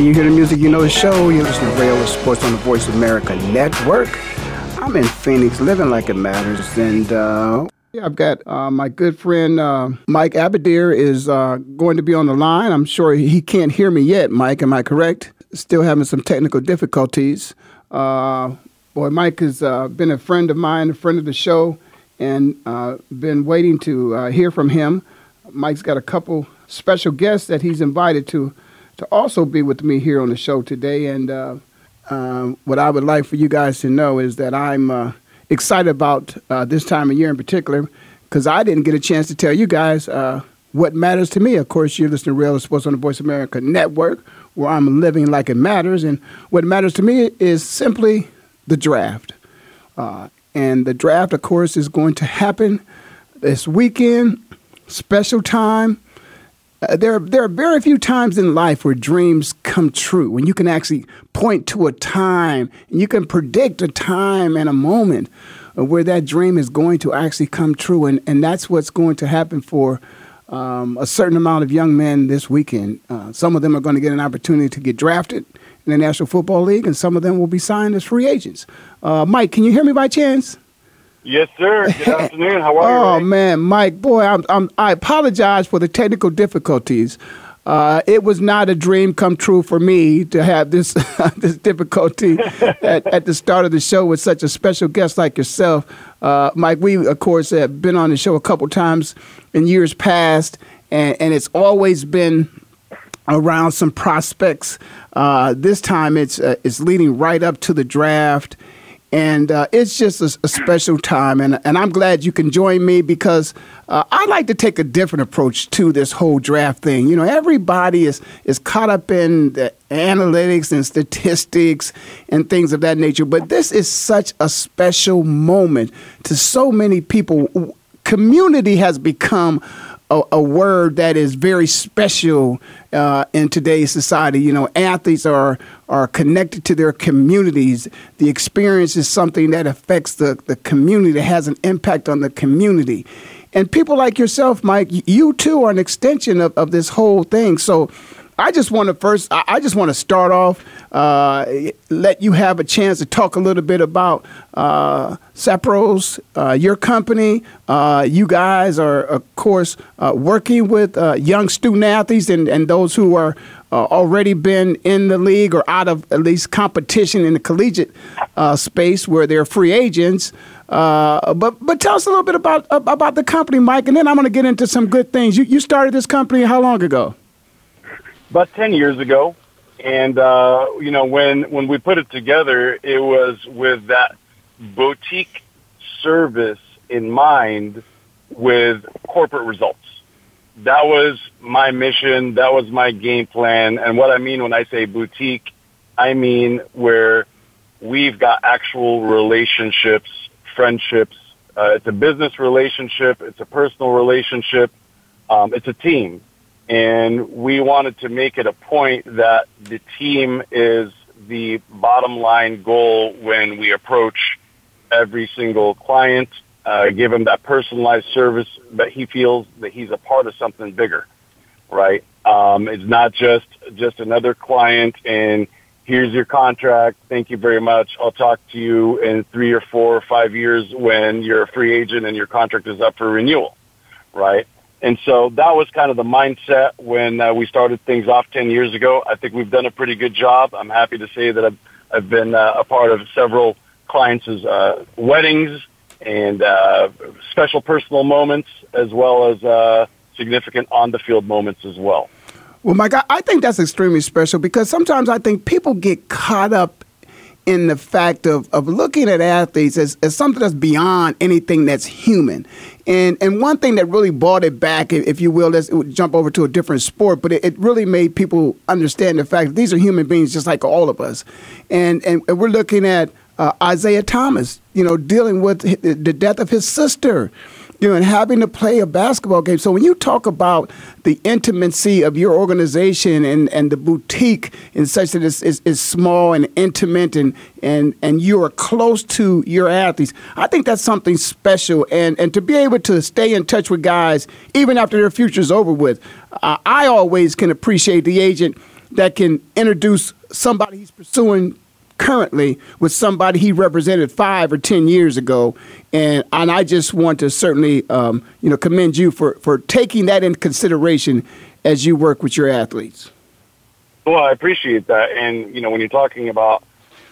Right, you hear the music, you know the show. You're listening to Radio Sports on the Voice America Network. I'm in Phoenix, living like it matters, and uh, yeah, I've got uh, my good friend uh, Mike Abadir is uh, going to be on the line. I'm sure he can't hear me yet. Mike, am I correct? Still having some technical difficulties. Uh, boy, Mike has uh, been a friend of mine, a friend of the show, and been waiting to hear from him. Mike's got a couple special guests that he's invited to to also be with me here on the show today. And uh, um, what I would like for you guys to know is that I'm uh, excited about uh, this time of year in particular because I didn't get a chance to tell you guys uh, what matters to me. Of course, you're listening to Real Sports on the Voice America Network, where I'm living like it matters. And what matters to me is simply the draft. Uh, and the draft, of course, is going to happen this weekend, special time. Uh, there, there are very few times in life where dreams come true, when you can actually point to a time and you can predict a time and a moment where that dream is going to actually come true. And, and that's what's going to happen for um, a certain amount of young men this weekend. Uh, some of them are going to get an opportunity to get drafted in the National Football League, and some of them will be signed as free agents. Uh, Mike, can you hear me by chance? Yes, sir. Good afternoon. How are you? Oh man, Mike, boy, I'm, I'm, I apologize for the technical difficulties. Uh, it was not a dream come true for me to have this this difficulty at, at the start of the show with such a special guest like yourself, uh, Mike. We of course have been on the show a couple times in years past, and, and it's always been around some prospects. Uh, this time it's uh, it's leading right up to the draft, and uh, it's just a, a special time. And and I'm glad you can join me because uh, I like to take a different approach to this whole draft thing. You know, everybody is is caught up in the analytics and statistics and things of that nature, but this is such a special moment to so many people. Community has become a, a, word that is very special uh, in today's society. You know, athletes are are connected to their communities. The experience is something that affects the, the community, that has an impact on the community. And people like yourself, Mike, you too are an extension of, of this whole thing. So I just want to first, I just want to start off, uh, let you have a chance to talk a little bit about uh, uh, your company. Uh, you guys are, of course, uh, working with uh, young student athletes and, and those who are already been in the league or out of at least competition in the collegiate space where they're free agents. but but tell us a little bit about about the company, Mike, and then I'm going to get into some good things. You you started this company how long ago? About 10 years ago. And, uh, you know, when, when we put it together, it was with that boutique service in mind with corporate results. That was my mission. That was my game plan. And what I mean when I say boutique, I mean where we've got actual relationships, friendships. Uh, it's a business relationship. It's a personal relationship. Um, it's a team and we wanted to make it a point that the team is the bottom line goal when we approach every single client, uh, give him that personalized service that he feels that he's a part of something bigger, right? Um, it's not just just another client and here's your contract. Thank you very much. I'll talk to you in three or four or five years when you're a free agent and your contract is up for renewal, right? And so that was kind of the mindset when uh, we started things off 10 years ago. I think we've done a pretty good job. I'm happy to say that I've, I've been uh, a part of several clients' uh, weddings and uh, special personal moments, as well as uh, significant on the field moments as well. Well, Mike, I think that's extremely special because sometimes I think people get caught up in the fact of, of looking at athletes as, as something that's beyond anything that's human. And and one thing that really brought it back, if you will, let's jump over to a different sport, but it, it really made people understand the fact that these are human beings just like all of us. And, and we're looking at uh, Isaiah Thomas, you know, dealing with the death of his sister you know, and having to play a basketball game. So when you talk about the intimacy of your organization and, and the boutique in such that it's, it's, it's small and intimate and, and, and you are close to your athletes, I think that's something special. And, and to be able to stay in touch with guys even after their future's over with, uh, I always can appreciate the agent that can introduce somebody he's pursuing currently with somebody he represented five or ten years ago, and and I just want to certainly um, you know commend you for for taking that into consideration as you work with your athletes. Well, I appreciate that, and you know when you're talking about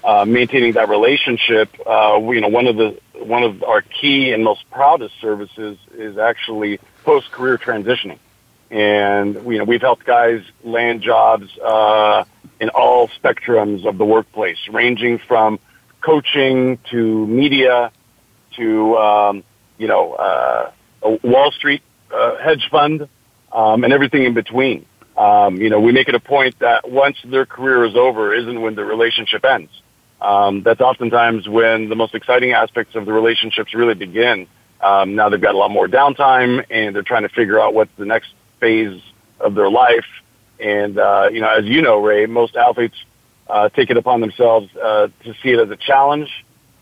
uh, maintaining that relationship, uh, you know one of the one of our key and most proudest services is actually post career transitioning, and you know we've helped guys land jobs. Uh, in all spectrums of the workplace, ranging from coaching to media to um, you know uh, a Wall Street uh, hedge fund um, and everything in between. Um, you know, we make it a point that once their career is over, isn't when the relationship ends. Um, that's oftentimes when the most exciting aspects of the relationships really begin. Um, now they've got a lot more downtime and they're trying to figure out what's the next phase of their life and, uh, you know, as you know, Ray, most athletes uh, take it upon themselves uh, to see it as a challenge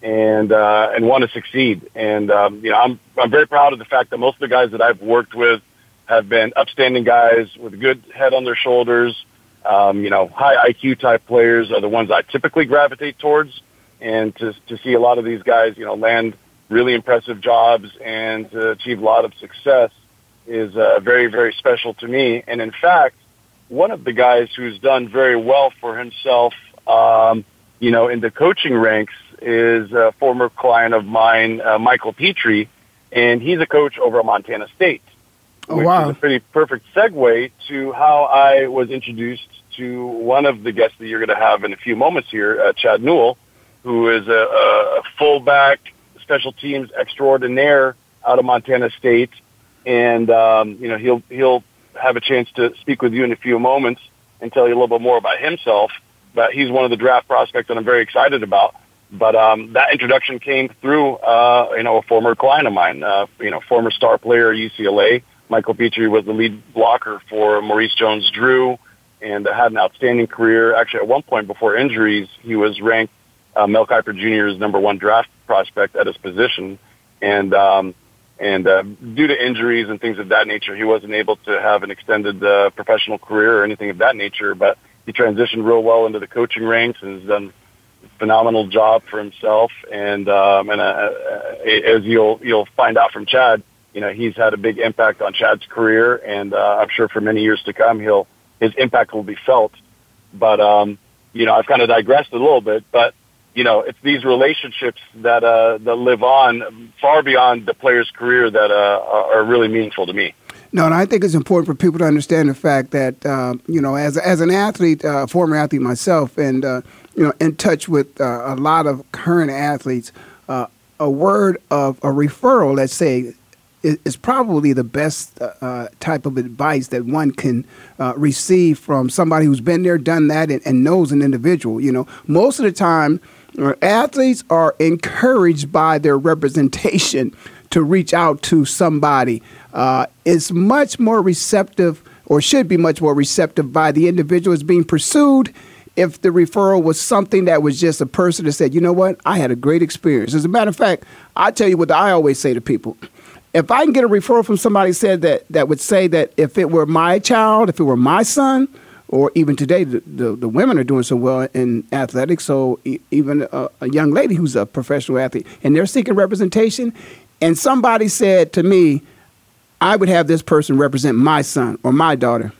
and uh, and want to succeed. And um, you know, I'm I'm very proud of the fact that most of the guys that I've worked with have been upstanding guys with a good head on their shoulders. Um, you know, high IQ type players are the ones I typically gravitate towards. And to to see a lot of these guys, you know, land really impressive jobs and to achieve a lot of success is uh, very very special to me. And in fact one of the guys who's done very well for himself, um, you know, in the coaching ranks is a former client of mine, uh, Michael Pitre, and he's a coach over at Montana State. Oh, wow. Is a pretty perfect segue to how I was introduced to one of the guests that you're going to have in a few moments here, uh, Chad Newell, who is a, a fullback special teams extraordinaire out of Montana State. And, um, you know, he'll, he'll have a chance to speak with you in a few moments and tell you a little bit more about himself. But he's one of the draft prospects that I'm very excited about. But um, that introduction came through, uh, you know, a former client of mine, uh, you know, former star player at UCLA. Michael Pitre was the lead blocker for Maurice Jones-Drew and had an outstanding career. Actually, at one point before injuries, he was ranked uh, Mel Kiper Jr.'s number one draft prospect at his position. And um, and uh, due to injuries and things of that nature, he wasn't able to have an extended uh, professional career or anything of that nature. But he transitioned real well into the coaching ranks and has done a phenomenal job for himself. And um, and uh, uh, as you'll you'll find out from Chad, you know he's had a big impact on Chad's career, and uh, I'm sure for many years to come, he'll his impact will be felt. But um, you know, I've kind of digressed a little bit, but you know, it's these relationships that uh, that live on far beyond the player's career that uh, are really meaningful to me. No, and I think it's important for people to understand the fact that uh, you know, as as an athlete, uh, former athlete myself, and uh, you know, in touch with uh, a lot of current athletes, uh, a word of a referral, let's say, is, probably the best uh, type of advice that one can receive from somebody who's been there, done that, and, and knows an individual. You know, most of the time athletes are encouraged by their representation to reach out to somebody. Uh, is much more receptive or should be much more receptive by the individuals being pursued if the referral was something that was just a person that said, you know what, I had a great experience. As a matter of fact, I tell you what I always say to people. If I can get a referral from somebody said that that would say that if it were my child, if it were my son, or even today, the, the, the, women are doing so well in athletics. So e- even a, a, young lady who's a professional athlete, and they're seeking representation. And somebody said to me, I would have this person represent my son or my daughter.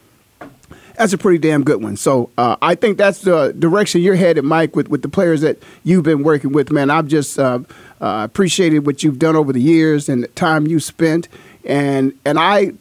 That's a pretty damn good one. So uh, I think that's the direction you're headed, Mike, with, with the players that you've been working with, man. I've just uh, uh, appreciated what you've done over the years and the time you spent. And, and I,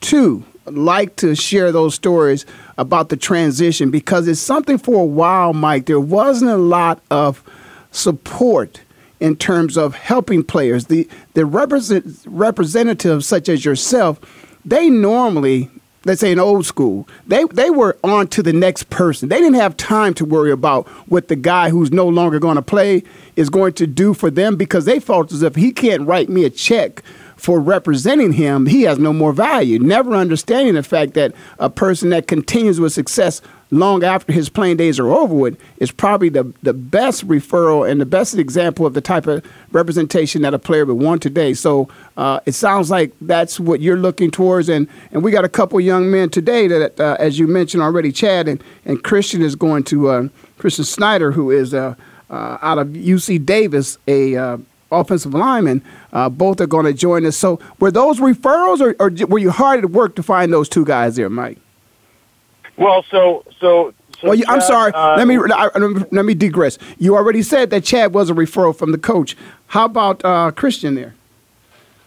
too, like to share those stories about the transition because it's something for a while, Mike. There wasn't a lot of support in terms of helping players. The the represent, representatives such as yourself, they normally let's say in old school, they they were on to the next person. They didn't have time to worry about what the guy who's no longer going to play is going to do for them because they felt as if he can't write me a check for representing him, he has no more value. Never understanding the fact that a person that continues with success long after his playing days are over with is probably the, the best referral and the best example of the type of representation that a player would want today. So uh, it sounds like that's what you're looking towards. And, and we got a couple young men today that, uh, as you mentioned already, Chad and, and Christian is going to, uh, Christian Snyder, who is uh, uh, out of UC Davis, a uh, offensive lineman. Uh, both are going to join us. So were those referrals, or, or, were you hard at work to find those two guys there, Mike? Well, so so. so well, I'm sorry. Uh, let me let me digress. You already said that Chad was a referral from the coach. How about uh, Christian there?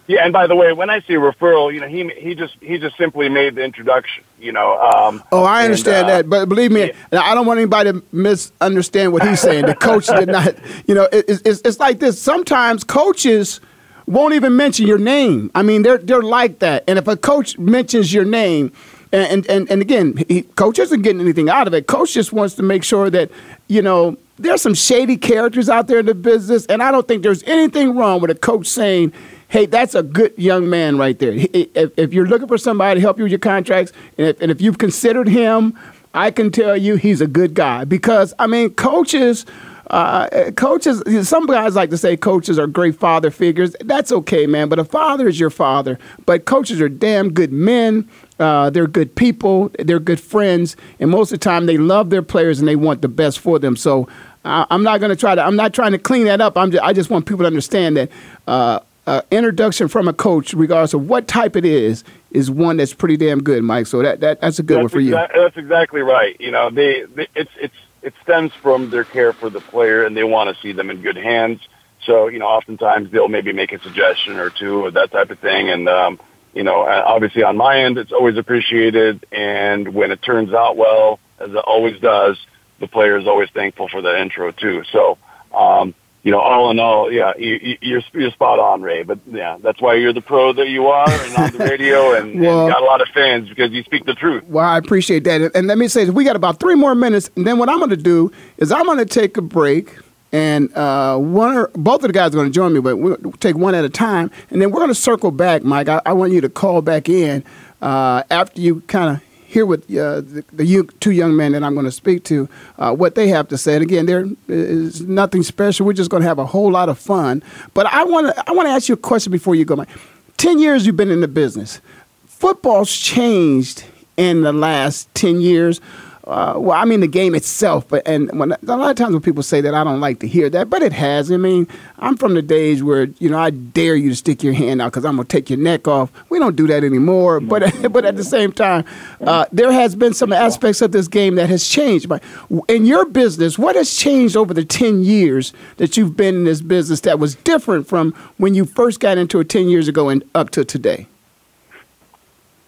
Yeah, and by the way, when I say referral, you know, he he just he just simply made the introduction. You know. Um, oh, I understand and, uh, that, but believe me, yeah. I don't want anybody to misunderstand what he's saying. The coach did not. You know, it, it's it's like this. Sometimes coaches won't even mention your name. I mean, they're they're like that. And if a coach mentions your name, and and and again, he, coach isn't getting anything out of it. Coach just wants to make sure that you know there's some shady characters out there in the business, and I don't think there's anything wrong with a coach saying hey, that's a good young man right there. If, if you're looking for somebody to help you with your contracts, and if, and if you've considered him, I can tell you he's a good guy because I mean, coaches. Uh, coaches, some guys like to say coaches are great father figures. That's okay, man. But a father is your father. But coaches are damn good men. Uh, they're good people. They're good friends. And most of the time, they love their players and they want the best for them. So uh, I'm not going to try to. I'm not trying to clean that up. I'm just, I just want people to understand that uh, uh, introduction from a coach, regardless of what type it is, is one that's pretty damn good, Mike. So that, that that's a good that's one for exa- you. That's exactly right. You know, they, they it's it's it stems from their care for the player, and they want to see them in good hands. So you know, oftentimes they'll maybe make a suggestion or two or that type of thing, and um, you know, obviously on my end, it's always appreciated, and when it turns out well, as it always does, the player is always thankful for that intro too. So. Um, you know, all in all, yeah, you, you're you're spot on, Ray. But yeah, that's why you're the pro that you are, and on the radio, and, well, and got a lot of fans because you speak the truth. Well, I appreciate that. And let me say, this, we got about three more minutes, and then what I'm going to do is I'm going to take a break. And uh, one or both of the guys are going to join me, but we'll take one at a time, and then we're going to circle back, Mike. I, I want you to call back in uh, after you kind of hear what uh, the, the, two young men that I'm going to speak to, uh, what they have to say. And again, there is nothing special. We're just going to have a whole lot of fun. But I want to I want to ask you a question before you go. Mike. Ten years you've been in the business. Football's changed in the last ten years uh, well, I mean the game itself, but and when, a lot of times when people say that, I don't like to hear that, but it has. I mean, I'm from the days where you know I dare you to stick your hand out because I'm gonna take your neck off. We don't do that anymore, but but at the same time, uh, there has been some aspects of this game that has changed. But in your business, what has changed over the ten years that you've been in this business that was different from when you first got into it ten years ago and up to today?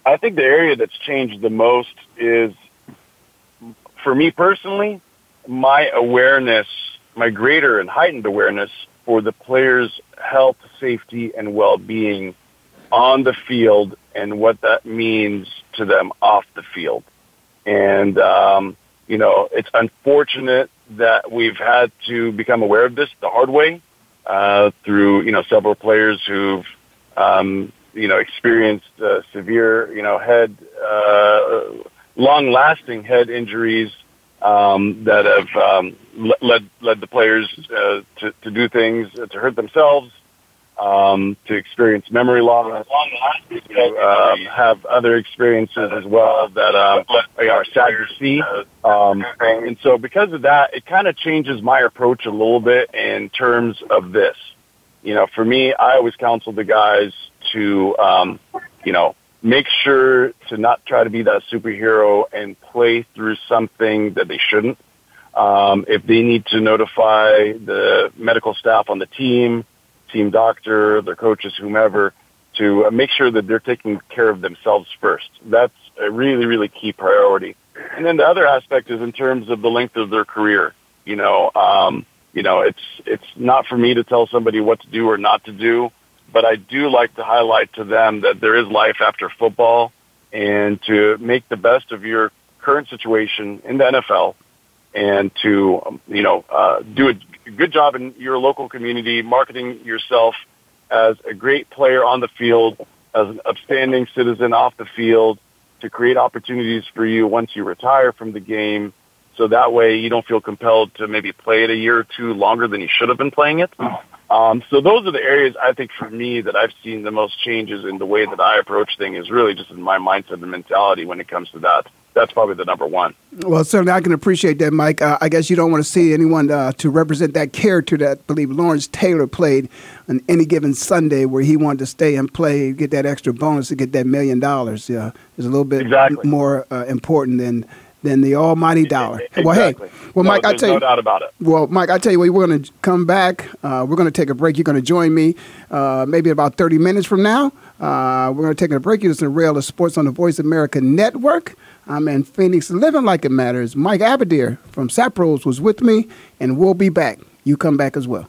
I think the area that's changed the most is for me personally, my awareness, my greater and heightened awareness for the players' health, safety, and well-being on the field and what that means to them off the field. And, um, you know, it's unfortunate that we've had to become aware of this the hard way uh, through, you know, several players who've, um, you know, experienced uh, severe, you know, head uh, long-lasting head injuries um, that have um, led led the players uh, to, to do things uh, to hurt themselves, um, to experience memory loss, to um, have other experiences as well that um, are sad to see. Um, and so, because of that, it kind of changes my approach a little bit in terms of this. You know, for me, I always counsel the guys to um, you know, make sure to not try to be that superhero and play through something that they shouldn't. Um, if they need to notify the medical staff on the team, team doctor, their coaches, whomever, to uh, make sure that they're taking care of themselves first. That's a really, really key priority. And then the other aspect is in terms of the length of their career. You know, um, you know, it's it's not for me to tell somebody what to do or not to do, but I do like to highlight to them that there is life after football, and to make the best of your current situation in the NFL, and to um, you know uh, do a good job in your local community, marketing yourself as a great player on the field, as an upstanding citizen off the field, to create opportunities for you once you retire from the game. So that way you don't feel compelled to maybe play it a year or two longer than you should have been playing it. Um, so those are the areas I think for me that I've seen the most changes in the way that I approach things is really just in my mindset and mentality when it comes to that that's probably the number one. Well, certainly I can appreciate that, Mike. Uh, I guess you don't want to see anyone uh, to represent that character that I believe Lawrence Taylor played on any given Sunday where he wanted to stay and play, get that extra bonus to get that million dollars. Yeah, it's a little bit exactly. more uh, important than than the almighty dollar. Exactly. Well, hey, well, no, Mike, I tell you, no doubt about it. Well, Mike, I tell you what, we're going to come back. Uh, we're going to take a break. You're going to join me uh, maybe about 30 minutes from now. Uh, we're going to take a break. You're listening to Rail of Sports on the Voice America Network. I'm in Phoenix, living like it matters. Mike Abadir from Sapros was with me, and we'll be back. You come back as well.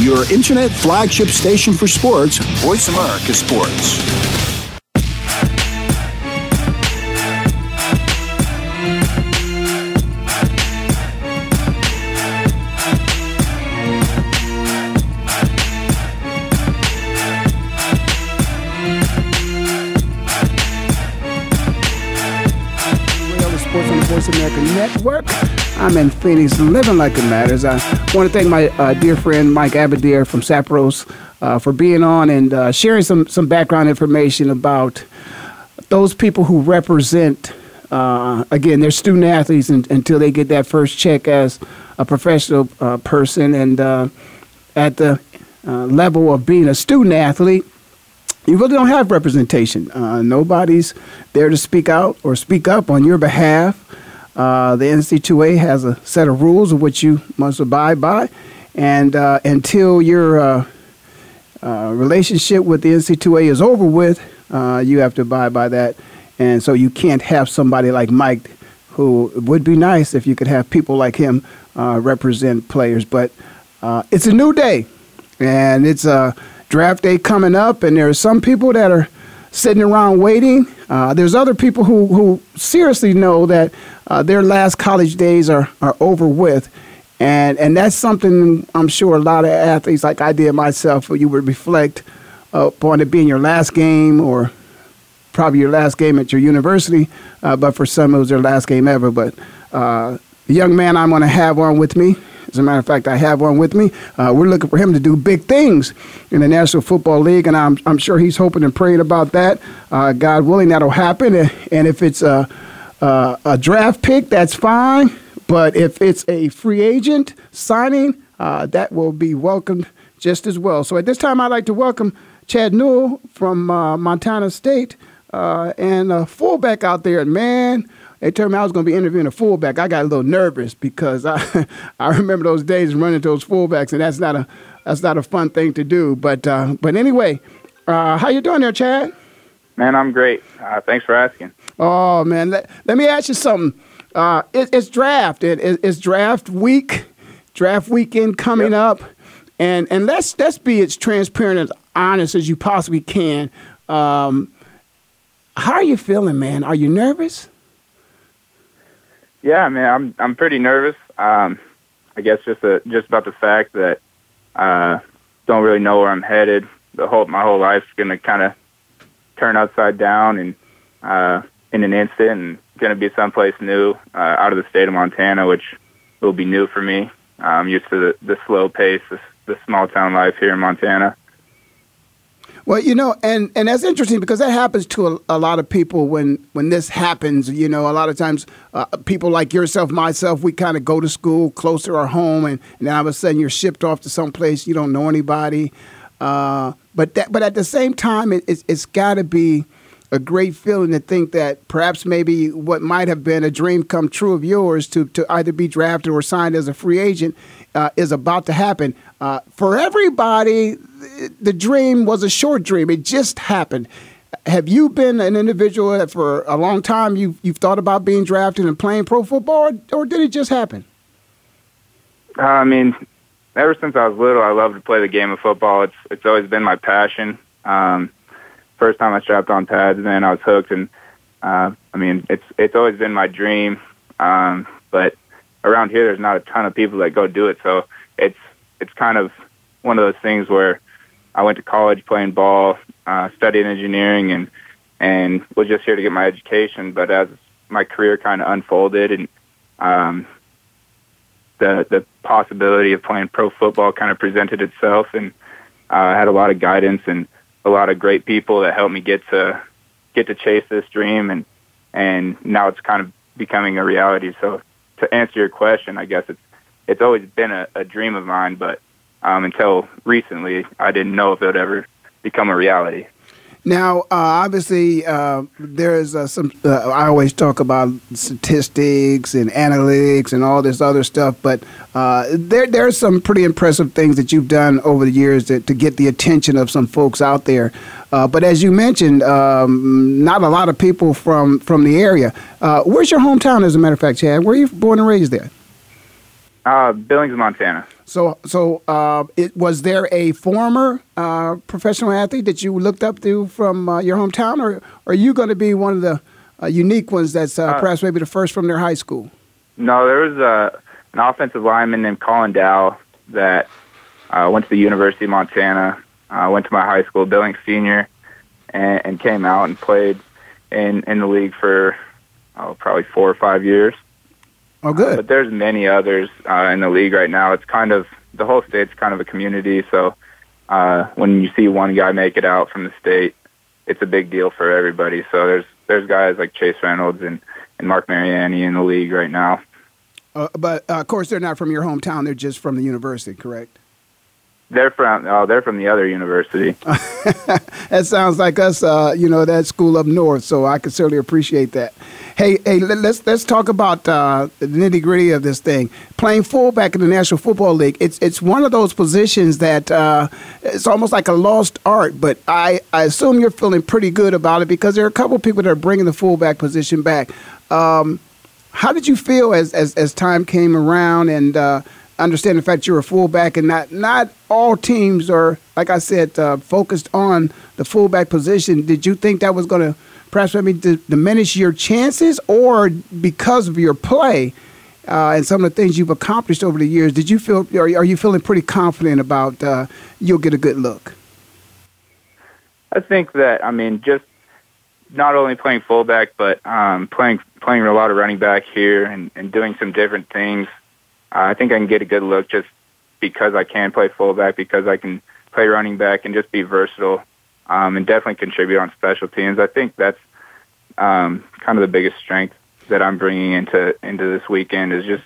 Your internet flagship station for sports. Voice America Sports. Sports on the Voice America Network. I'm in Phoenix, living like it matters. I want to thank my uh, dear friend Mike Abadir from Sapros uh, for being on and uh, sharing some some background information about those people who represent. Uh, again, they're student athletes and, until they get that first check as a professional uh, person, and uh, at the level of being a student athlete, you really don't have representation. Nobody's there to speak out or speak up on your behalf. Uh, the NC2A has a set of rules of which you must abide by, and uh, until your uh, uh, relationship with the NC2A is over with, uh, you have to abide by that. And so you can't have somebody like Mike, who would be nice if you could have people like him represent players. But it's a new day, and it's a draft day coming up, and there are some people that are sitting around waiting. Uh, there's other people who, who seriously know that uh, their last college days are, are over with. And, and that's something I'm sure a lot of athletes, like I did myself, you would reflect upon it being your last game or probably your last game at your university, uh, but for some it was their last game ever. But uh, the young man I'm going to have on with me. As a matter of fact, I have one with me. Uh, we're looking for him to do big things in the National Football League, and I'm, I'm sure he's hoping and praying about that. Uh, God willing, that'll happen. And if it's a, a, a draft pick, that's fine. But if it's a free agent signing, uh, that will be welcomed just as well. So at this time, I'd like to welcome Chad Newell from uh, Montana State uh, and a fullback out there. And man, they told me I was going to be interviewing a fullback. I got a little nervous because I I remember those days running to those fullbacks, and that's not a that's not a fun thing to do. But uh, but anyway, uh, how you doing there, Chad? Man, I'm great. Uh, thanks for asking. Oh man, let, let me ask you something. Uh, it, it's draft. It, it, it's draft week, draft weekend coming yep. up, and and let's let's be as transparent and honest as you possibly can. Um, how are you feeling, man? Are you nervous? Yeah, I mean, I'm I'm pretty nervous. Um, I guess just a, just about the fact that uh, don't really know where I'm headed. The whole my whole life's gonna kind of turn upside down and uh, in an instant, and gonna be someplace new uh, out of the state of Montana, which will be new for me. I'm used to the, the slow pace, the, the small town life here in Montana. Well, you know, and, and that's interesting because that happens to a, a, lot of people when, when this happens. You know, a lot of times uh, people like yourself, myself, we kind of go to school close to our home, and, and all of a sudden you're shipped off to some place you don't know anybody. Uh, but that, but at the same time, it, it's, it's got to be a great feeling to think that perhaps maybe what might have been a dream come true of yours to, to either be drafted or signed as a free agent uh, is about to happen. Uh, for everybody, the dream was a short dream. It just happened. Have you been an individual that for a long time you've, you've thought about being drafted and playing pro football, or, or did it just happen? I mean, ever since I was little, I loved to play the game of football. It's it's always been my passion. Um, first time I strapped on pads, man, I was hooked, and uh, I mean, it's it's always been my dream. Um, but around here, there's not a ton of people that go do it, so it's it's kind of one of those things where I went to college playing ball, uh, studied engineering, and and was just here to get my education. But as my career kind of unfolded, and um, the the possibility of playing pro football kind of presented itself, and uh, I had a lot of guidance and a lot of great people that helped me get to get to chase this dream, and and now it's kind of becoming a reality. So to answer your question, I guess it's it's always been a, a dream of mine, but um, until recently, I didn't know if it would ever become a reality. Now, uh, obviously, uh, there's uh, some. Uh, I always talk about statistics and analytics and all this other stuff, but uh, there are some pretty impressive things that you've done over the years to, to get the attention of some folks out there. Uh, but as you mentioned, um, not a lot of people from from the area. where's your hometown, as a matter of fact, Chad? Where are you born and raised there? Billings, Montana. So, so uh, it was there a former uh, professional athlete that you looked up to from uh, your hometown, or, or, are you going to be one of the uh, unique ones that's uh, uh, perhaps maybe the first from their high school? No, there was an offensive lineman named Colin Dow that went to the University of Montana, went to my high school, Billings Senior, and, and came out and played in in the league for oh, probably four or five years. Oh, good. Uh, but there's many others uh, in the league right now. It's kind of the whole state's kind of a community. So uh, when you see one guy make it out from the state, it's a big deal for everybody. So there's there's guys like Chase Reynolds and and Marc Mariani in the league right now. Uh, but uh, of course, they're not from your hometown. They're just from the university, correct? They're from oh, they're from the other university. that sounds like us, uh, you know, that school up north. So I can certainly appreciate that. Hey, hey, let's let's talk about uh, the nitty gritty of this thing. Playing fullback in the National Football League, it's it's one of those positions that uh, it's almost like a lost art. But I, I assume you're feeling pretty good about it because there are a couple people that are bringing the fullback position back. Um, how did you feel as as, as time came around and uh, understand the fact you're a fullback and not not all teams are like I said uh, focused on the fullback position. Did you think that was going to perhaps maybe d- diminish your chances, or because of your play uh, and some of the things you've accomplished over the years, did you feel are, are you feeling pretty confident about uh, you'll get a good look? I think that I mean just not only playing fullback, but um, playing playing a lot of running back here and, and doing some different things. I think I can get a good look just because I can play fullback, because I can play running back and just be versatile um, and definitely contribute on special teams. I think that's um, kind of the biggest strength that I'm bringing into into this weekend is just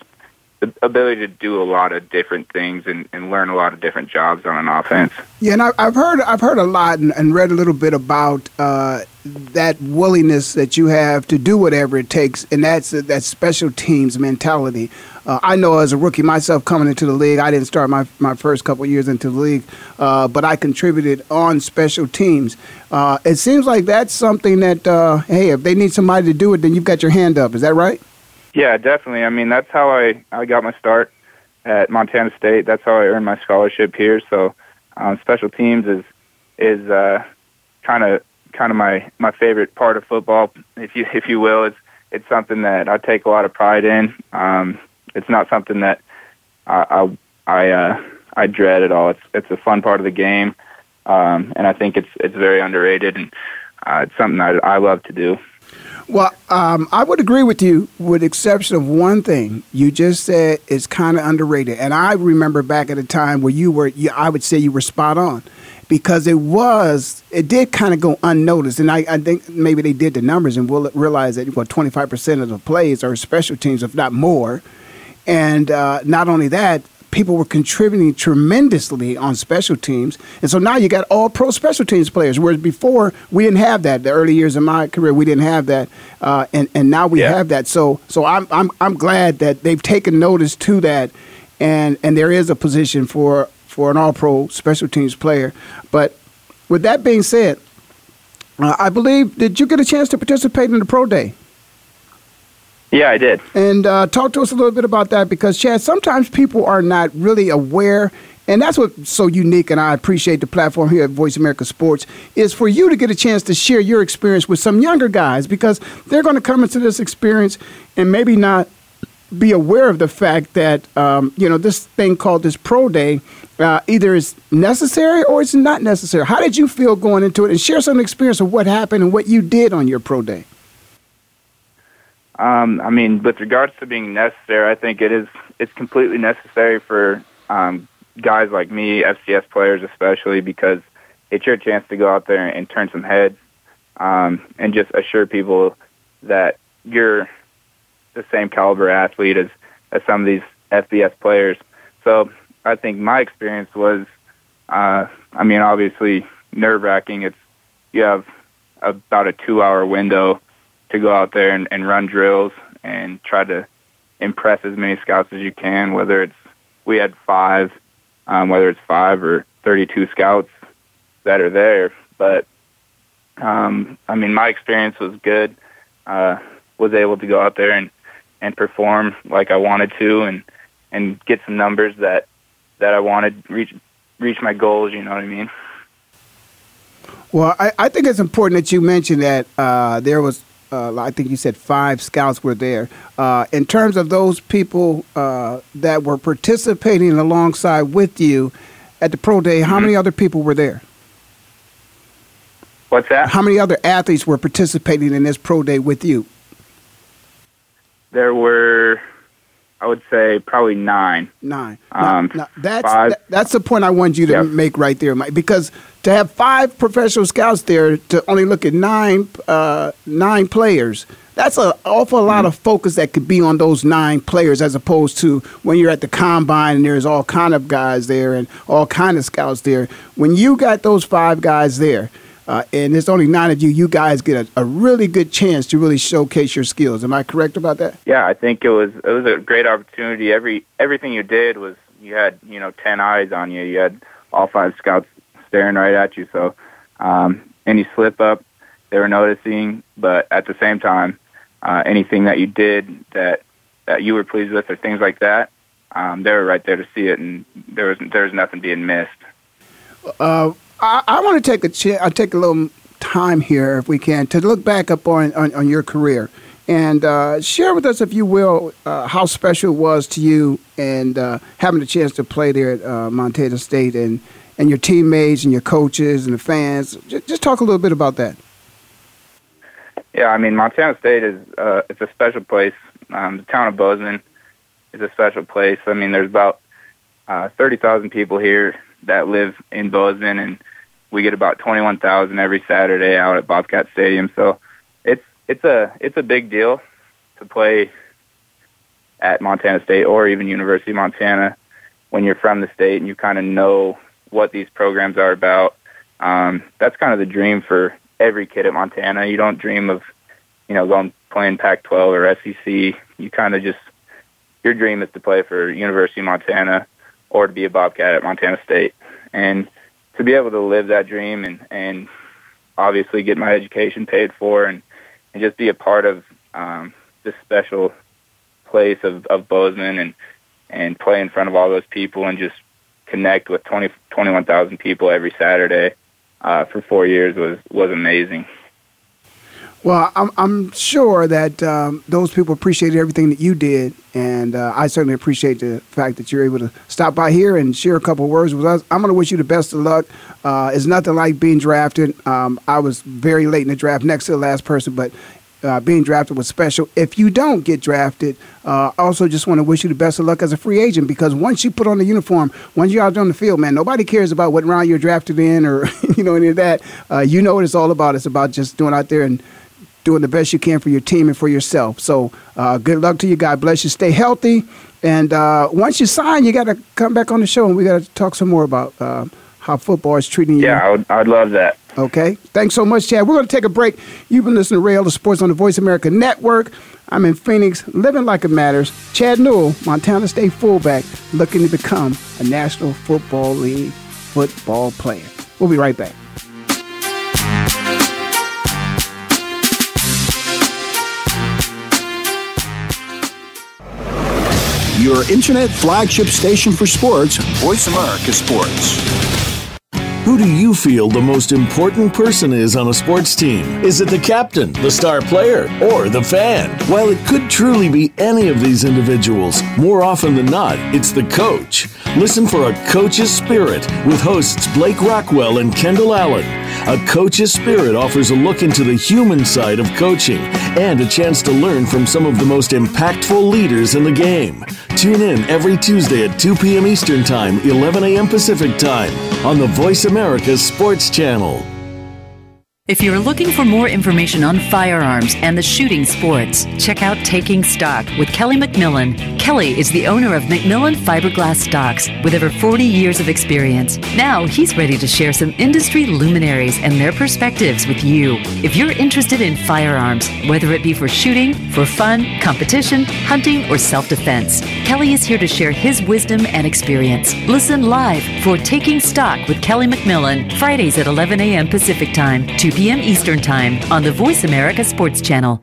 the ability to do a lot of different things and, and learn a lot of different jobs on an offense. Yeah, and I, have heard I've heard a lot and, and read a little bit about uh, that willingness that you have to do whatever it takes, and that's uh, that special teams mentality. Uh, I know as a rookie myself coming into the league, I didn't start my, my first couple years into the league, uh, but I contributed on special teams. Uh, it seems like that's something that, uh, hey, if they need somebody to do it, then you've got your hand up. Is that right? Yeah, definitely. I mean, that's how I, I got my start at Montana State. That's how I earned my scholarship here. So um, special teams is is kind of kind of my my favorite part of football, if you if you will. It's it's something that I take a lot of pride in. Um, it's not something that I I I, uh, I dread at all. It's it's a fun part of the game, um, and I think it's it's very underrated, and uh, it's something I I love to do. Well, um, I would agree with you, with exception of one thing. You just said it's kind of underrated, and I remember back at a time where you were. I would say you were spot on because it was it did kind of go unnoticed and I, I think maybe they did the numbers and we'll realize that well 25% of the plays are special teams if not more and uh, not only that, people were contributing tremendously on special teams. And so now you got all pro special teams players, whereas before we didn't have that. The early years of my career, we didn't have that. Uh, and, and now we yeah. have that. So, so I'm, I'm, I'm glad that they've taken notice to that. And, and there is a position for, for an all pro special teams player. But with that being said, uh, I believe, did you get a chance to participate in the pro day? Yeah, I did. And uh, talk to us a little bit about that because, Chad, sometimes people are not really aware. And that's what's so unique, and I appreciate the platform here at Voice America Sports, is for you to get a chance to share your experience with some younger guys because they're going to come into this experience and maybe not be aware of the fact that, um, you know, this thing called this pro day uh, either is necessary or it's not necessary. How did you feel going into it? And share some experience of what happened and what you did on your pro day. Um, I mean, with regards to being necessary, I think it is it's completely necessary for um, guys like me, FCS players especially, because it's your chance to go out there and turn some heads um, and just assure people that you're the same caliber athlete as, as some of these FBS players. So I think my experience was, uh, I mean, obviously nerve wracking. It's you have about a two hour window to go out there and, and run drills and try to impress as many scouts as you can. Whether it's we had five, um, whether it's five or 32 scouts that are there, but um, I mean, my experience was good. Uh, was able to go out there and and perform like I wanted to, and and get some numbers that that I wanted reach reach my goals. You know what I mean? Well, I, I think it's important that you mentioned that uh, there was uh, I think you said five scouts were there. Uh, in terms of those people uh, that were participating alongside with you at the pro day, how mm-hmm. many other people were there? What's that? How many other athletes were participating in this pro day with you? There were I would say probably nine. Nine. Um, now, now that's that, that's the point I wanted you to yep. make right there, Mike. Because to have five professional scouts there to only look at nine uh, nine players, that's an awful lot mm-hmm. of focus that could be on those nine players, as opposed to when you're at the combine and there's all kind of guys there and all kind of scouts there. When you got those five guys there uh, and there's only nine of you, you guys get a, a, really good chance to really showcase your skills. Am I correct about that? Yeah, I think it was it was a great opportunity. Every everything you did was you had you know ten eyes on you. You had all five scouts staring right at you. So um, any slip up, they were noticing. But at the same time, uh, anything that you did that that you were pleased with or things like that, um, they were right there to see it, and there was there was nothing being missed. Uh, I, I want to take a ch- I'll take a little time here, if we can, to look back up on, on, on your career and uh, share with us, if you will, uh, how special it was to you and uh, having the chance to play there at uh, Montana State and, and your teammates and your coaches and the fans. Just, just talk a little bit about that. Yeah, I mean Montana State is uh, it's a special place. Um, the town of Bozeman is a special place. I mean, there's about uh, thirty thousand people here that live in Bozeman, and we get about twenty one thousand every Saturday out at Bobcat Stadium. So it's it's a it's a big deal to play at Montana State or even University of Montana when you're from the state and you kind of know what these programs are about. Um, that's kind of the dream for every kid at Montana. You don't dream of, you know, going playing Pac-12 or SEC. You kind of just your dream is to play for University of Montana or to be a Bobcat at Montana State, and to be able to live that dream and and obviously get my education paid for and and just be a part of um, this special place of of Bozeman and and play in front of all those people and just connect with 20, 21,000 people every Saturday uh, for four years was was amazing. Well, I'm, I'm sure that um, those people appreciated everything that you did, and uh, I certainly appreciate the fact that you're able to stop by here and share a couple words with us. I'm going to wish you the best of luck. Uh, it's nothing like being drafted. Um, I was very late in the draft, next to the last person, but uh, being drafted was special. If you don't get drafted, uh, also just want to wish you the best of luck as a free agent because once you put on the uniform, once you're out on the field, man, nobody cares about what round you're drafted in or you know any of that. Uh, you know what it's all about. It's about just doing out there and doing the best you can for your team and for yourself. So uh, good luck to you. God bless you. Stay healthy. And uh, once you sign, you got to come back on the show and we got to talk some more about uh, how football is treating you. Yeah, I would, I'd love that. Okay. Thanks so much, Chad. We're going to take a break. You've been listening to Ray Ellis Sports on the Voice America Network. I'm in Phoenix, living like it matters. Chad Newell, Montana State fullback, looking to become a National Football League football player. We'll be right back. Your internet flagship station for sports, Voice America Sports. Who do you feel the most important person is on a sports team? Is it the captain, the star player, or the fan? While it could truly be any of these individuals, more often than not, it's the coach. Listen for A Coach's Spirit with hosts Blake Rockwell and Kendall Allen. A Coach's Spirit offers a look into the human side of coaching and a chance to learn from some of the most impactful leaders in the game. Tune in every Tuesday at 2 p.m. Eastern Time, 11 a.m. Pacific Time on the Voice America Sports Channel. If you're looking for more information on firearms and the shooting sports, check out Taking Stock with Kelly McMillan. Kelly is the owner of McMillan Fiberglass Stocks with over 40 years of experience. Now he's ready to share some industry luminaries and their perspectives with you. If you're interested in firearms, whether it be for shooting, for fun, competition, hunting, or self defense, Kelly is here to share his wisdom and experience. Listen live for Taking Stock with Kelly McMillan, Fridays at 11 a.m. Pacific Time, 2 p.m. Eastern Time on the Voice America Sports Channel.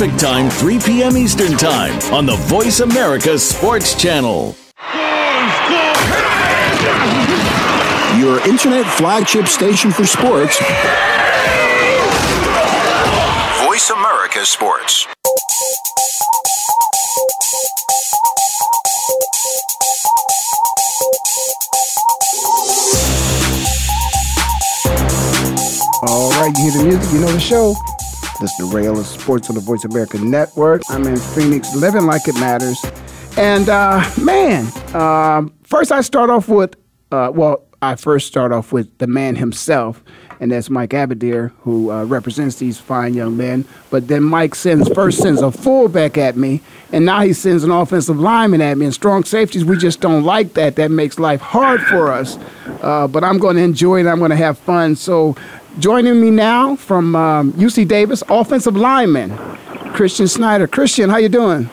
Time, 3 p.m. Eastern Time on the Voice America Sports Channel. Your internet flagship station for sports, Voice America Sports. All right, you hear the music, you know the show. To Ray Ellis Sports on the Voice America Network. I'm in Phoenix, living like it matters. And uh, man, um, first I start off with, uh, well, I first start off with the man himself, and that's Mike Abadir, who uh, represents these fine young men. But then Mike sends first sends a fullback at me, and now he sends an offensive lineman at me. And strong safeties, we just don't like that. That makes life hard for us. Uh, but I'm going to enjoy it. I'm going to have fun. So joining me now from um, UC Davis, offensive lineman Christian Snyder. Christian, how you doing?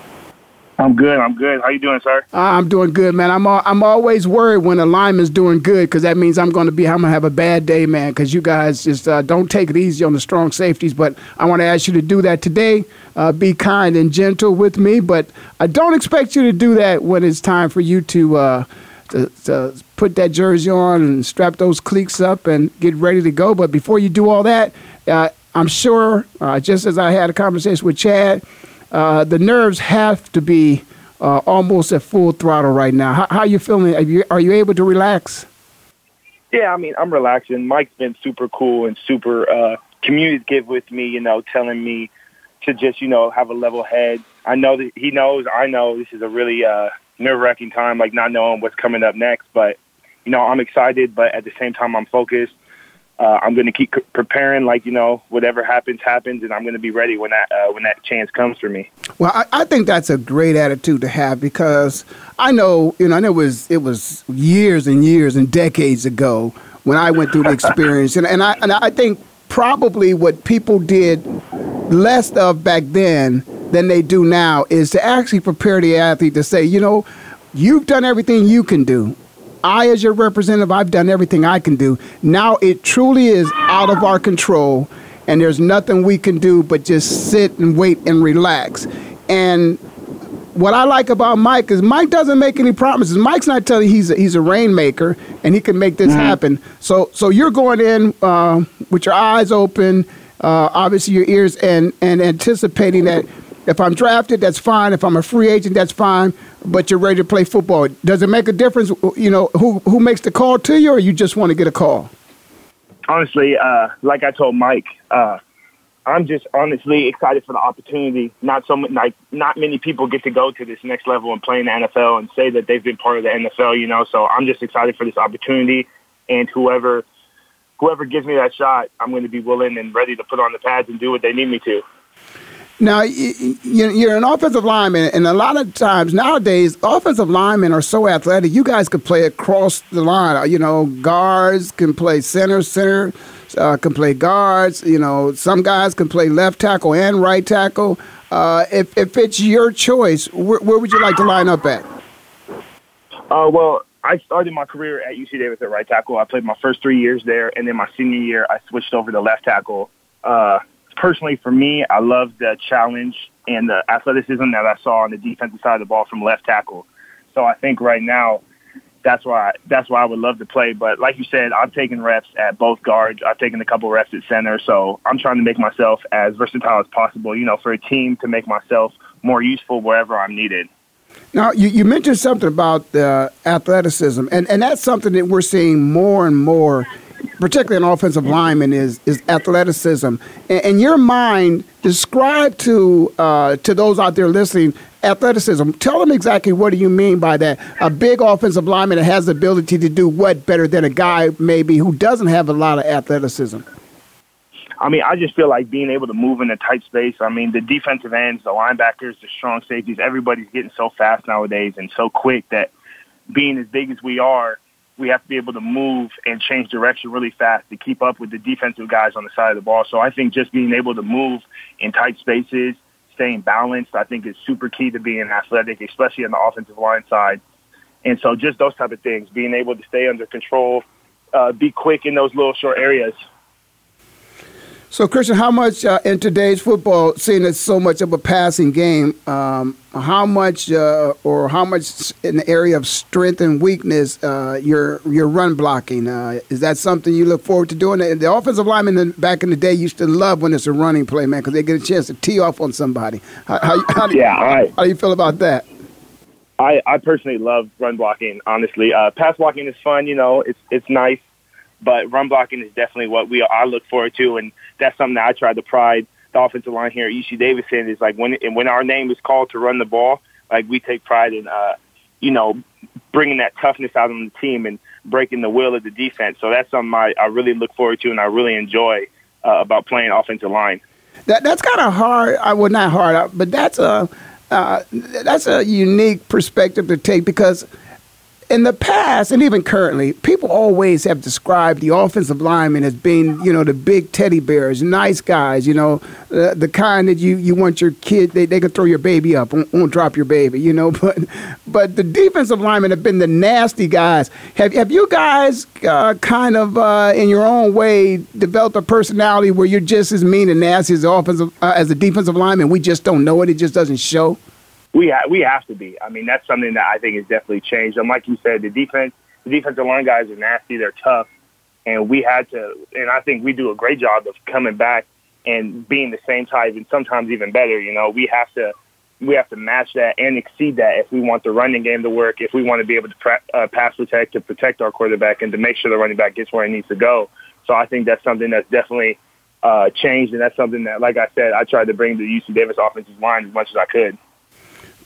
I'm good. I'm good. How you doing, sir? I'm doing good, man. I'm all, I'm always worried when a lineman's doing good because that means I'm going to be I'm going to have a bad day, man. Because you guys just uh, don't take it easy on the strong safeties. But I want to ask you to do that today. Uh, be kind and gentle with me, but I don't expect you to do that when it's time for you to, uh, to, to put that jersey on and strap those cleats up and get ready to go. But before you do all that, uh, I'm sure, uh, just as I had a conversation with Chad uh, the nerves have to be uh, almost at full throttle right now. How, how are you feeling? Are you, are you able to relax? Yeah, I mean, I'm relaxing. Mike's been super cool and super uh, communicative with me, you know, telling me to just, you know, have a level head. I know that he knows, I know this is a really uh, nerve wracking time, like not knowing what's coming up next. But, you know, I'm excited, but at the same time, I'm focused uh, I'm going to keep preparing, like you know, whatever happens, happens, and I'm going to be ready when that uh, when that chance comes for me. Well, I, I, think that's a great attitude to have because I know, you know, and it was it was years and years and decades ago when I went through the experience, and, and I and I think probably what people did less of back then than they do now is to actually prepare the athlete to say, you know, you've done everything you can do. I, as your representative, I've done everything I can do. Now it truly is out of our control, and there's nothing we can do but just sit and wait and relax. And what I like about Mike is Mike doesn't make any promises. Mike's not telling he's a, he's a rainmaker and he can make this mm-hmm. happen. So so you're going in uh, with your eyes open, uh, obviously your ears, and and anticipating that if I'm drafted, that's fine. If I'm a free agent, that's fine. But you're ready to play football. Does it make a difference? You know, who who makes the call to you, or you just want to get a call? Honestly, uh, like I told Mike, uh, I'm just honestly excited for the opportunity. Not so much, like not many people get to go to this next level and play in the NFL and say that they've been part of the NFL. You know, so I'm just excited for this opportunity, and whoever whoever gives me that shot, I'm going to be willing and ready to put on the pads and do what they need me to. Now, you're an offensive lineman, and a lot of times nowadays, offensive linemen are so athletic. You guys could play across the line. You know, guards can play center, center uh, can play guards. You know, some guys can play left tackle and right tackle. Uh, if, if it's your choice, where, where, would you like to line up at? Uh, well, I started my career at UC Davis at right tackle. I played my first three years there, and then my senior year, I switched over to left tackle. Uh, personally, for me, I love the challenge and the athleticism that I saw on the defensive side of the ball from left tackle. So I think right now, that's why that's why I would love to play. But like you said, I've taken reps at both guards. I've taken a couple reps at center. So I'm trying to make myself as versatile as possible. You know, for a team to make myself more useful wherever I'm needed. Now, you, you mentioned something about uh, athleticism, and, and that's something that we're seeing more and more particularly an offensive lineman, is is athleticism. In, in your mind, describe to uh, to those out there listening athleticism. Tell them exactly what do you mean by that. A big offensive lineman that has the ability to do what better than a guy maybe who doesn't have a lot of athleticism. I mean, I just feel like being able to move in a tight space. I mean, the defensive ends, the linebackers, the strong safeties, everybody's getting so fast nowadays and so quick that being as big as we are, we have to be able to move and change direction really fast to keep up with the defensive guys on the side of the ball. So I think just being able to move in tight spaces, staying balanced, I think is super key to being athletic, especially on the offensive line side. And so just those type of things, being able to stay under control, uh, be quick in those little short areas so, Christian, how much uh, in today's football, seeing it's so much of a passing game, um, how much uh, or how much in the area of strength and weakness uh, your your run blocking uh, is that something you look forward to doing? The offensive linemen back in the day used to love when it's a running play, man, because they get a chance to tee off on somebody. How, how, how do, yeah, how do you feel about that? I, I personally love run blocking. Honestly, uh, pass blocking is fun. You know, it's it's nice but run blocking is definitely what we I look forward to, and that's something that I try to pride the offensive line here at UC Davis in is like when and when our name is called to run the ball, like we take pride in uh, you know bringing that toughness out on the team and breaking the will of the defense. So that's something I, I really look forward to and I really enjoy uh, about playing offensive line. That that's kind of hard. I would not hard, uh, but that's a uh, that's a unique perspective to take because in the past and even currently, people always have described the offensive linemen as being, you know, the big teddy bears, nice guys, you know, uh, the kind that you, you want your kid, they, they can throw your baby up, won't, won't drop your baby, you know. But but the defensive linemen have been the nasty guys. Have, have you guys uh, kind of, uh, in your own way, developed a personality where you're just as mean and nasty as the offensive, uh, as the defensive lineman? We just don't know it. It just doesn't show we ha- we have to be. I mean, that's something that I think has definitely changed. And like you said, the defense, the defensive line guys are nasty. They're tough, and we had to. And I think we do a great job of coming back and being the same type, and sometimes even better. You know, we have to we have to match that and exceed that if we want the running game to work. If we want to be able to pra- uh, pass protect to protect our quarterback and to make sure the running back gets where he needs to go. So I think that's something that's definitely uh, changed, and that's something that, like I said, I tried to bring the UC Davis offensive line as much as I could.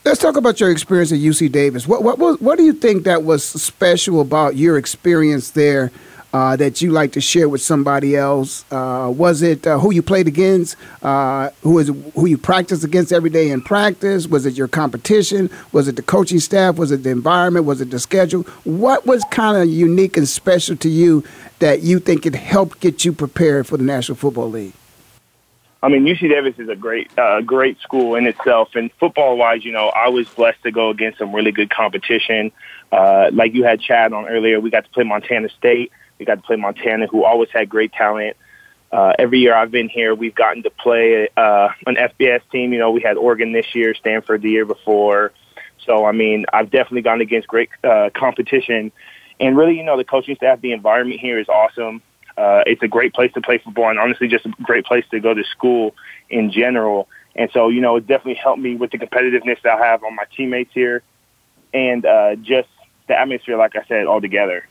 Let's talk about your experience at UC Davis. What what what, what do you think that was special about your experience there uh, that you like to share with somebody else? Uh, was it uh, who you played against? Uh, who is who you practiced against every day in practice? Was it your competition? Was it the coaching staff? Was it the environment? Was it the schedule? What was kind of unique and special to you that you think it helped get you prepared for the National Football League? I mean, UC Davis is a great, uh, great school in itself. And football wise, you know, I was blessed to go against some really good competition. Uh, like you had Chad on earlier, we got to play Montana State. We got to play Montana, who always had great talent. Uh, every year I've been here, we've gotten to play uh, an FBS team. You know, we had Oregon this year, Stanford the year before. So, I mean, I've definitely gone against great uh, competition. And really, you know, the coaching staff, the environment here is awesome. Uh, it's a great place to play football, and honestly, just a great place to go to school in general. And so, you know, it definitely helped me with the competitiveness that I have on my teammates here, and uh, just the atmosphere, like I said, altogether.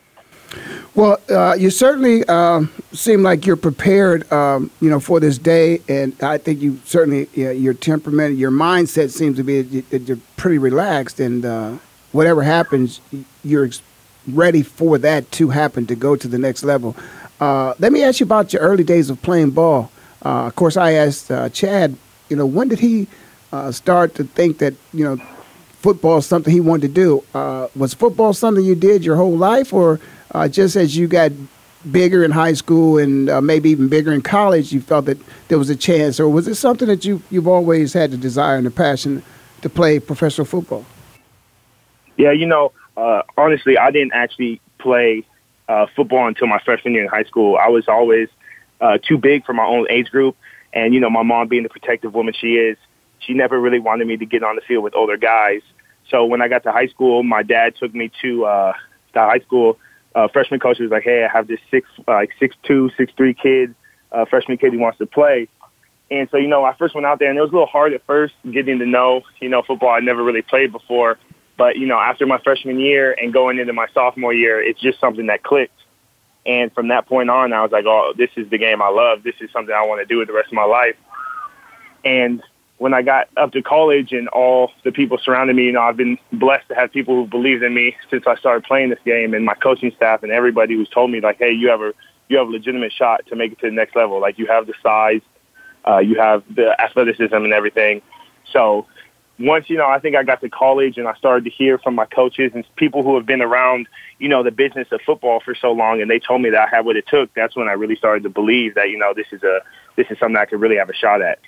Well, uh, you certainly uh, seem like you're prepared, um, you know, for this day, and I think you certainly your temperament, your mindset seems to be that you're pretty relaxed, and uh, whatever happens, you're ready for that to happen to go to the next level. Uh, let me ask you about your early days of playing ball. Uh, of course, I asked uh, Chad, you know, when did he uh, start to think that, you know, football is something he wanted to do? Uh, was football something you did your whole life, or uh, just as you got bigger in high school and maybe even bigger in college, you felt that there was a chance, or was it something that you, you've always had the desire and the passion to play professional football? Yeah, you know, honestly, I didn't actually play uh, football until my freshman year in high school. I was always uh, too big for my own age group, and you know, my mom being the protective woman she is, she never really wanted me to get on the field with older guys. So when I got to high school, my dad took me to uh, the high school uh, freshman coach was like, "Hey, I have this six uh, like six two, six three kid, uh, freshman kid who wants to play." And so, you know, I first went out there, and it was a little hard at first getting to know, you know, football. I never really played before, but, you know, after my freshman year and going into my sophomore year, it's just something that clicked. And from that point on, I was like, oh, this is the game I love. This is something I want to do with the rest of my life. And when I got up to college and all the people surrounding me, you know, I've been blessed to have people who believed in me since I started playing this game and my coaching staff and everybody who's told me like, hey, you have a you have a legitimate shot to make it to the next level. Like you have the size, uh, you have the athleticism and everything. So once, you know, I think I got to college and I started to hear from my coaches and people who have been around, you know, the business of football for so long and they told me that I had what it took. That's when I really started to believe that, you know, this is a this is something I could really have a shot at.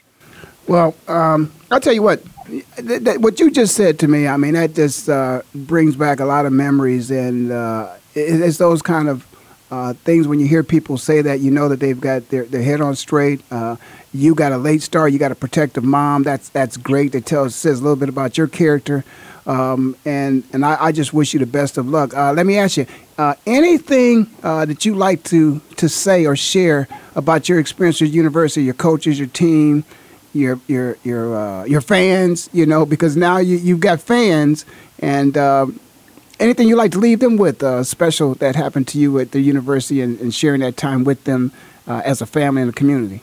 Well, um, I'll tell you what, th- th- what you just said to me, I mean, that just uh, brings back a lot of memories and uh, it's those kind of uh, things when you hear people say that, you know that they've got their, their head on straight. Uh, you got a late start. You got a protective mom. That's that's great. That tells says a little bit about your character. Um, and and I, I, just wish you the best of luck. Uh, let me ask you uh, anything uh, that you like to to say or share about your experience at university, your coaches, your team, your your your uh, your fans. You know, because now you you've got fans, and anything you'd like to leave them with uh, special that happened to you at the university, and, and sharing that time with them uh, as a family and a community.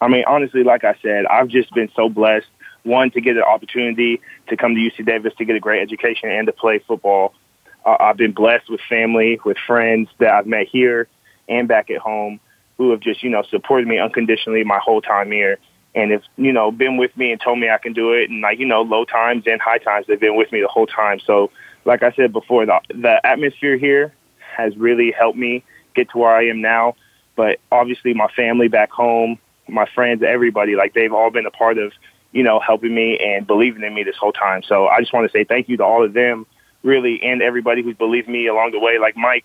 I mean, honestly, like I said, I've just been so blessed. One, to get an opportunity to come to UC Davis to get a great education and to play football. Uh, I've been blessed with family, with friends that I've met here and back at home who have just, you know, supported me unconditionally my whole time here. And have, you know, been with me and told me I can do it. And like, you know, low times and high times, they've been with me the whole time. So like I said before, the the atmosphere here has really helped me get to where I am now. But obviously, my family back home, my friends, everybody, like they've all been a part of, you know, helping me and believing in me this whole time. So I just want to say thank you to all of them, really, and everybody who's believed me along the way. Like Mike,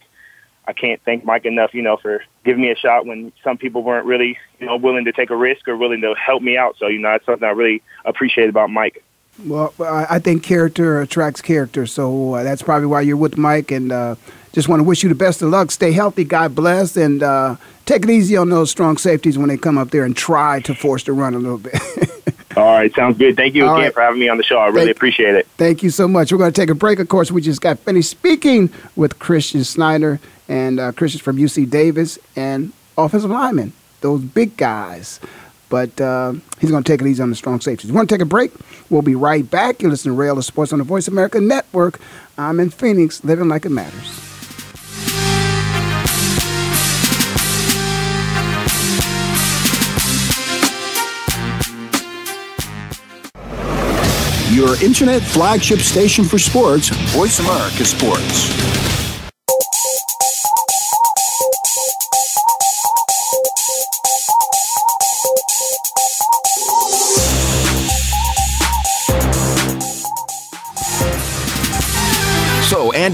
I can't thank Mike enough, you know, for giving me a shot when some people weren't really, you know, willing to take a risk or willing to help me out. So, you know, that's something I really appreciate about Mike. Well, I think character attracts character, so uh, that's probably why you're with Mike. And uh, just want to wish you the best of luck. Stay healthy, God bless, and uh, take it easy on those strong safeties when they come up there and try to force the run a little bit. All right, sounds good. Thank you All again right. for having me on the show. I really thank, appreciate it. Thank you so much. We're going to take a break. Of course, we just got finished speaking with Christian Snyder and uh, Christian from UC Davis and offensive linemen, those big guys. But uh, he's going to take it easy on the strong safeties. We want to take a break. We'll be right back. You're listening to Ray Ellis Sports on the Voice America Network. I'm in Phoenix, living like it matters. Your internet flagship station for sports, Voice America Sports.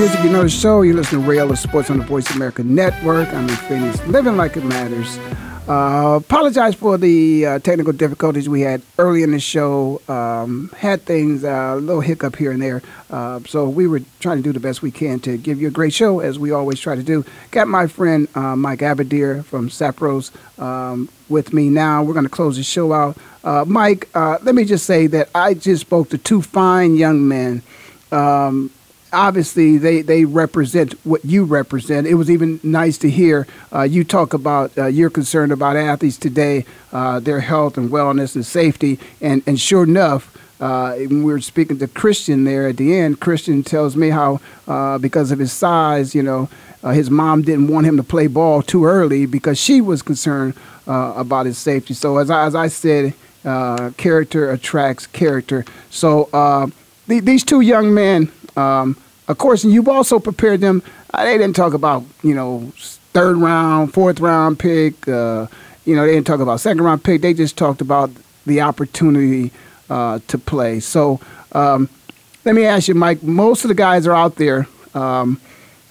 music, you know the show. You listen to Ray Ellis Sports on the Voice America Network. I'm in Phoenix, living like it matters. Uh, apologize for the uh, technical difficulties we had early in the show. Um, had things, uh, a little hiccup here and there. Uh, so we were trying to do the best we can to give you a great show, as we always try to do. Got my friend uh, Mike Abadir from Sapros um, with me now. We're going to close the show out. Uh, Mike, let me just say that I just spoke to two fine young men. Um, obviously they, they represent what you represent. It was even nice to hear uh, you talk about uh, you're concerned about athletes today, uh, their health and wellness and safety. And, and sure enough, uh, we were speaking to Christian there at the end, Christian tells me how uh, because of his size, you know, uh, his mom didn't want him to play ball too early because she was concerned about his safety. So as I, as I said, character attracts character. So th- these two young men um, of course, you've also prepared them. Uh, they didn't talk about you know third round, fourth round pick. Uh, you know, they didn't talk about second round pick. They just talked about the opportunity uh, to play. So um, let me ask you, Mike. Most of the guys are out there um,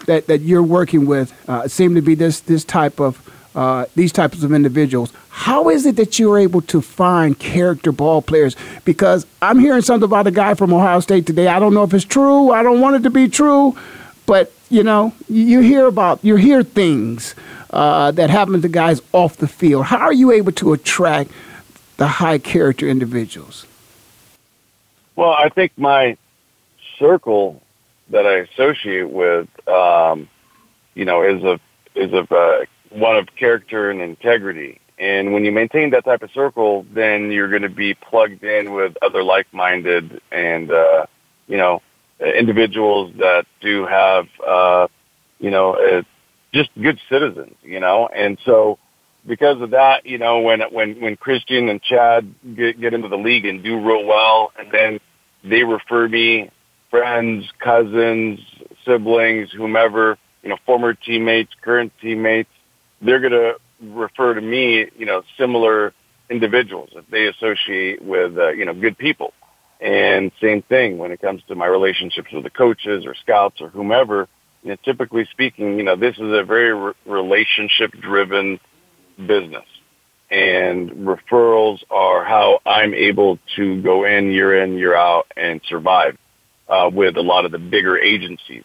that that you're working with uh, seem to be this this type of uh, these types of individuals. How is it that you're able to find character ball players? Because I'm hearing something about a guy from Ohio State today. I don't know if it's true. I don't want it to be true, but you know, you hear about you hear things uh, that happen to guys off the field. How are you able to attract the high character individuals? Well, I think my circle that I associate with, um, you know, is a is a uh, one of character and integrity. And when you maintain that type of circle, then you're going to be plugged in with other like-minded and, uh, you know, individuals that do have, uh, you know, uh, just good citizens, you know. And so because of that, you know, when, when, when Christian and Chad get, get into the league and do real well, and then they refer me friends, cousins, siblings, whomever, you know, former teammates, current teammates, they're going to refer to me, you know, similar individuals if they associate with, uh, you know, good people. And same thing when it comes to my relationships with the coaches or scouts or whomever. You know, typically speaking, you know, this is a very re- relationship driven business and referrals are how I'm able to go in year in, year out and survive uh, with a lot of the bigger agencies.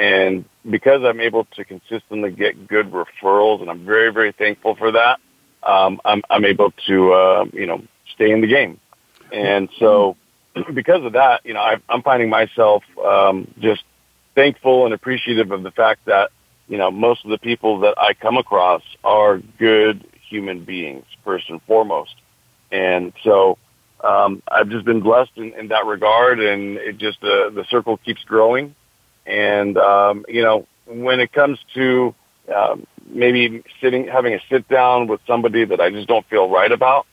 And because I'm able to consistently get good referrals, and I'm very, very thankful for that, um, I'm, I'm able to, uh, you know, stay in the game. And so because of that, you know, I, I'm finding myself um, just thankful and appreciative of the fact that, you know, most of the people that I come across are good human beings first and foremost. And so um, I've just been blessed in, in that regard, and it just uh, the circle keeps growing. And um, you know, when it comes to um, maybe sitting, having a sit down with somebody that I just don't feel right about,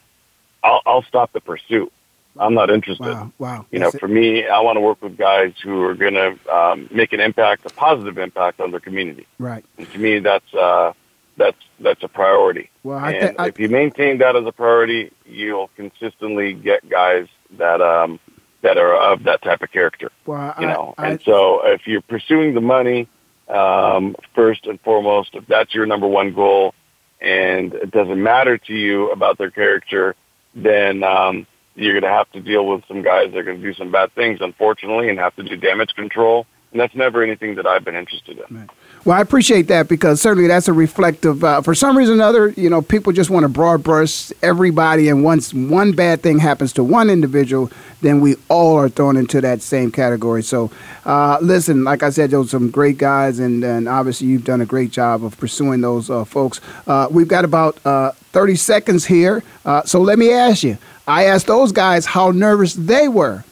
I'll, I'll stop the pursuit. I'm not interested. Wow, wow. You know, for me, I want to work with guys who are going to um, make an impact, a positive impact on their community. Right. And to me, that's uh, that's that's a priority. Well, I and th- I- if you maintain that as a priority, you'll consistently get guys that um, that are of that type of character. Well, you I- know, I- and so if you're pursuing the money um, first and foremost, if that's your number one goal, and it doesn't matter to you about their character, then um, you're going to have to deal with some guys that are going to do some bad things, unfortunately, and have to do damage control. And that's never anything that I've been interested in. Well, I appreciate that because certainly that's a reflective. Uh, for some reason or another, you know, people just want to broad brush everybody, and once one bad thing happens to one individual, then we all are thrown into that same category. So, uh, listen, like I said, those are some great guys, and, and obviously you've done a great job of pursuing those uh, folks. Uh, we've got about uh, 30 seconds here, uh, so let me ask you. I asked those guys how nervous they were.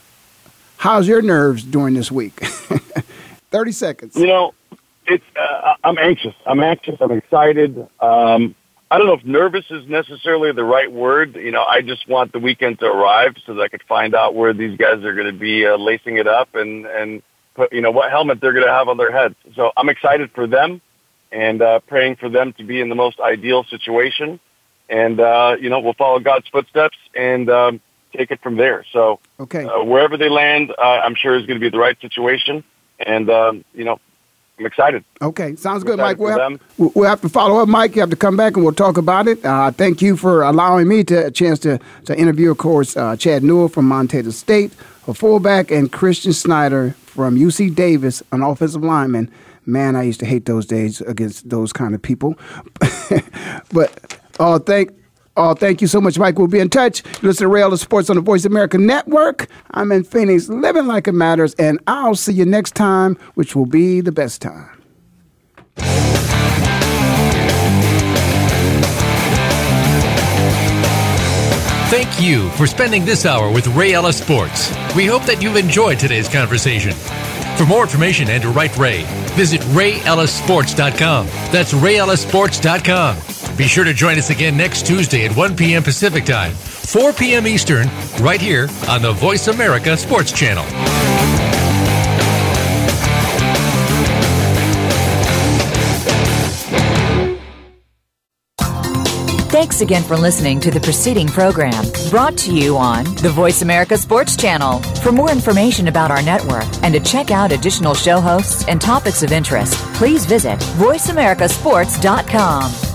How's your nerves during this week? 30 seconds. You know, it's uh, I'm anxious. I'm anxious. I'm excited. Um, I don't know if nervous is necessarily the right word. You know, I just want the weekend to arrive so that I could find out where these guys are going to be uh, lacing it up and and put you know what helmet they're going to have on their heads. So I'm excited for them and uh, praying for them to be in the most ideal situation. And uh, you know, we'll follow God's footsteps and um, take it from there. So Okay. uh, wherever they land, uh, I'm sure is going to be the right situation. And um, you know, I'm excited. Okay, sounds good, Mike. We'll have, we'll- have to follow up, Mike. You have to come back and we'll talk about it. Uh, thank you for allowing me to, a chance to, to interview, of course, uh, Chad Newell from Montana State, a fullback, and Christian Snyder from UC Davis, an offensive lineman. Man, I used to hate those days against those kind of people. but uh, thank. Oh, thank you so much, Mike. We'll be in touch. Listen to Rail Sports on the Voice America Network. I'm in Phoenix, living like it matters, and I'll see you next time, which will be the best time. Thank you for spending this hour with Ray Ellis Sports. We hope that you've enjoyed today's conversation. For more information and to write Ray, visit rayellissports.com. That's rayellissports.com. Be sure to join us again next Tuesday at 1 p.m. Pacific Time, 4 p.m. Eastern, right here on the Voice America Sports Channel. Thanks again for listening to the preceding program brought to you on the Voice America Sports Channel. For more information about our network and to check out additional show hosts and topics of interest, please visit VoiceAmericaSports.com.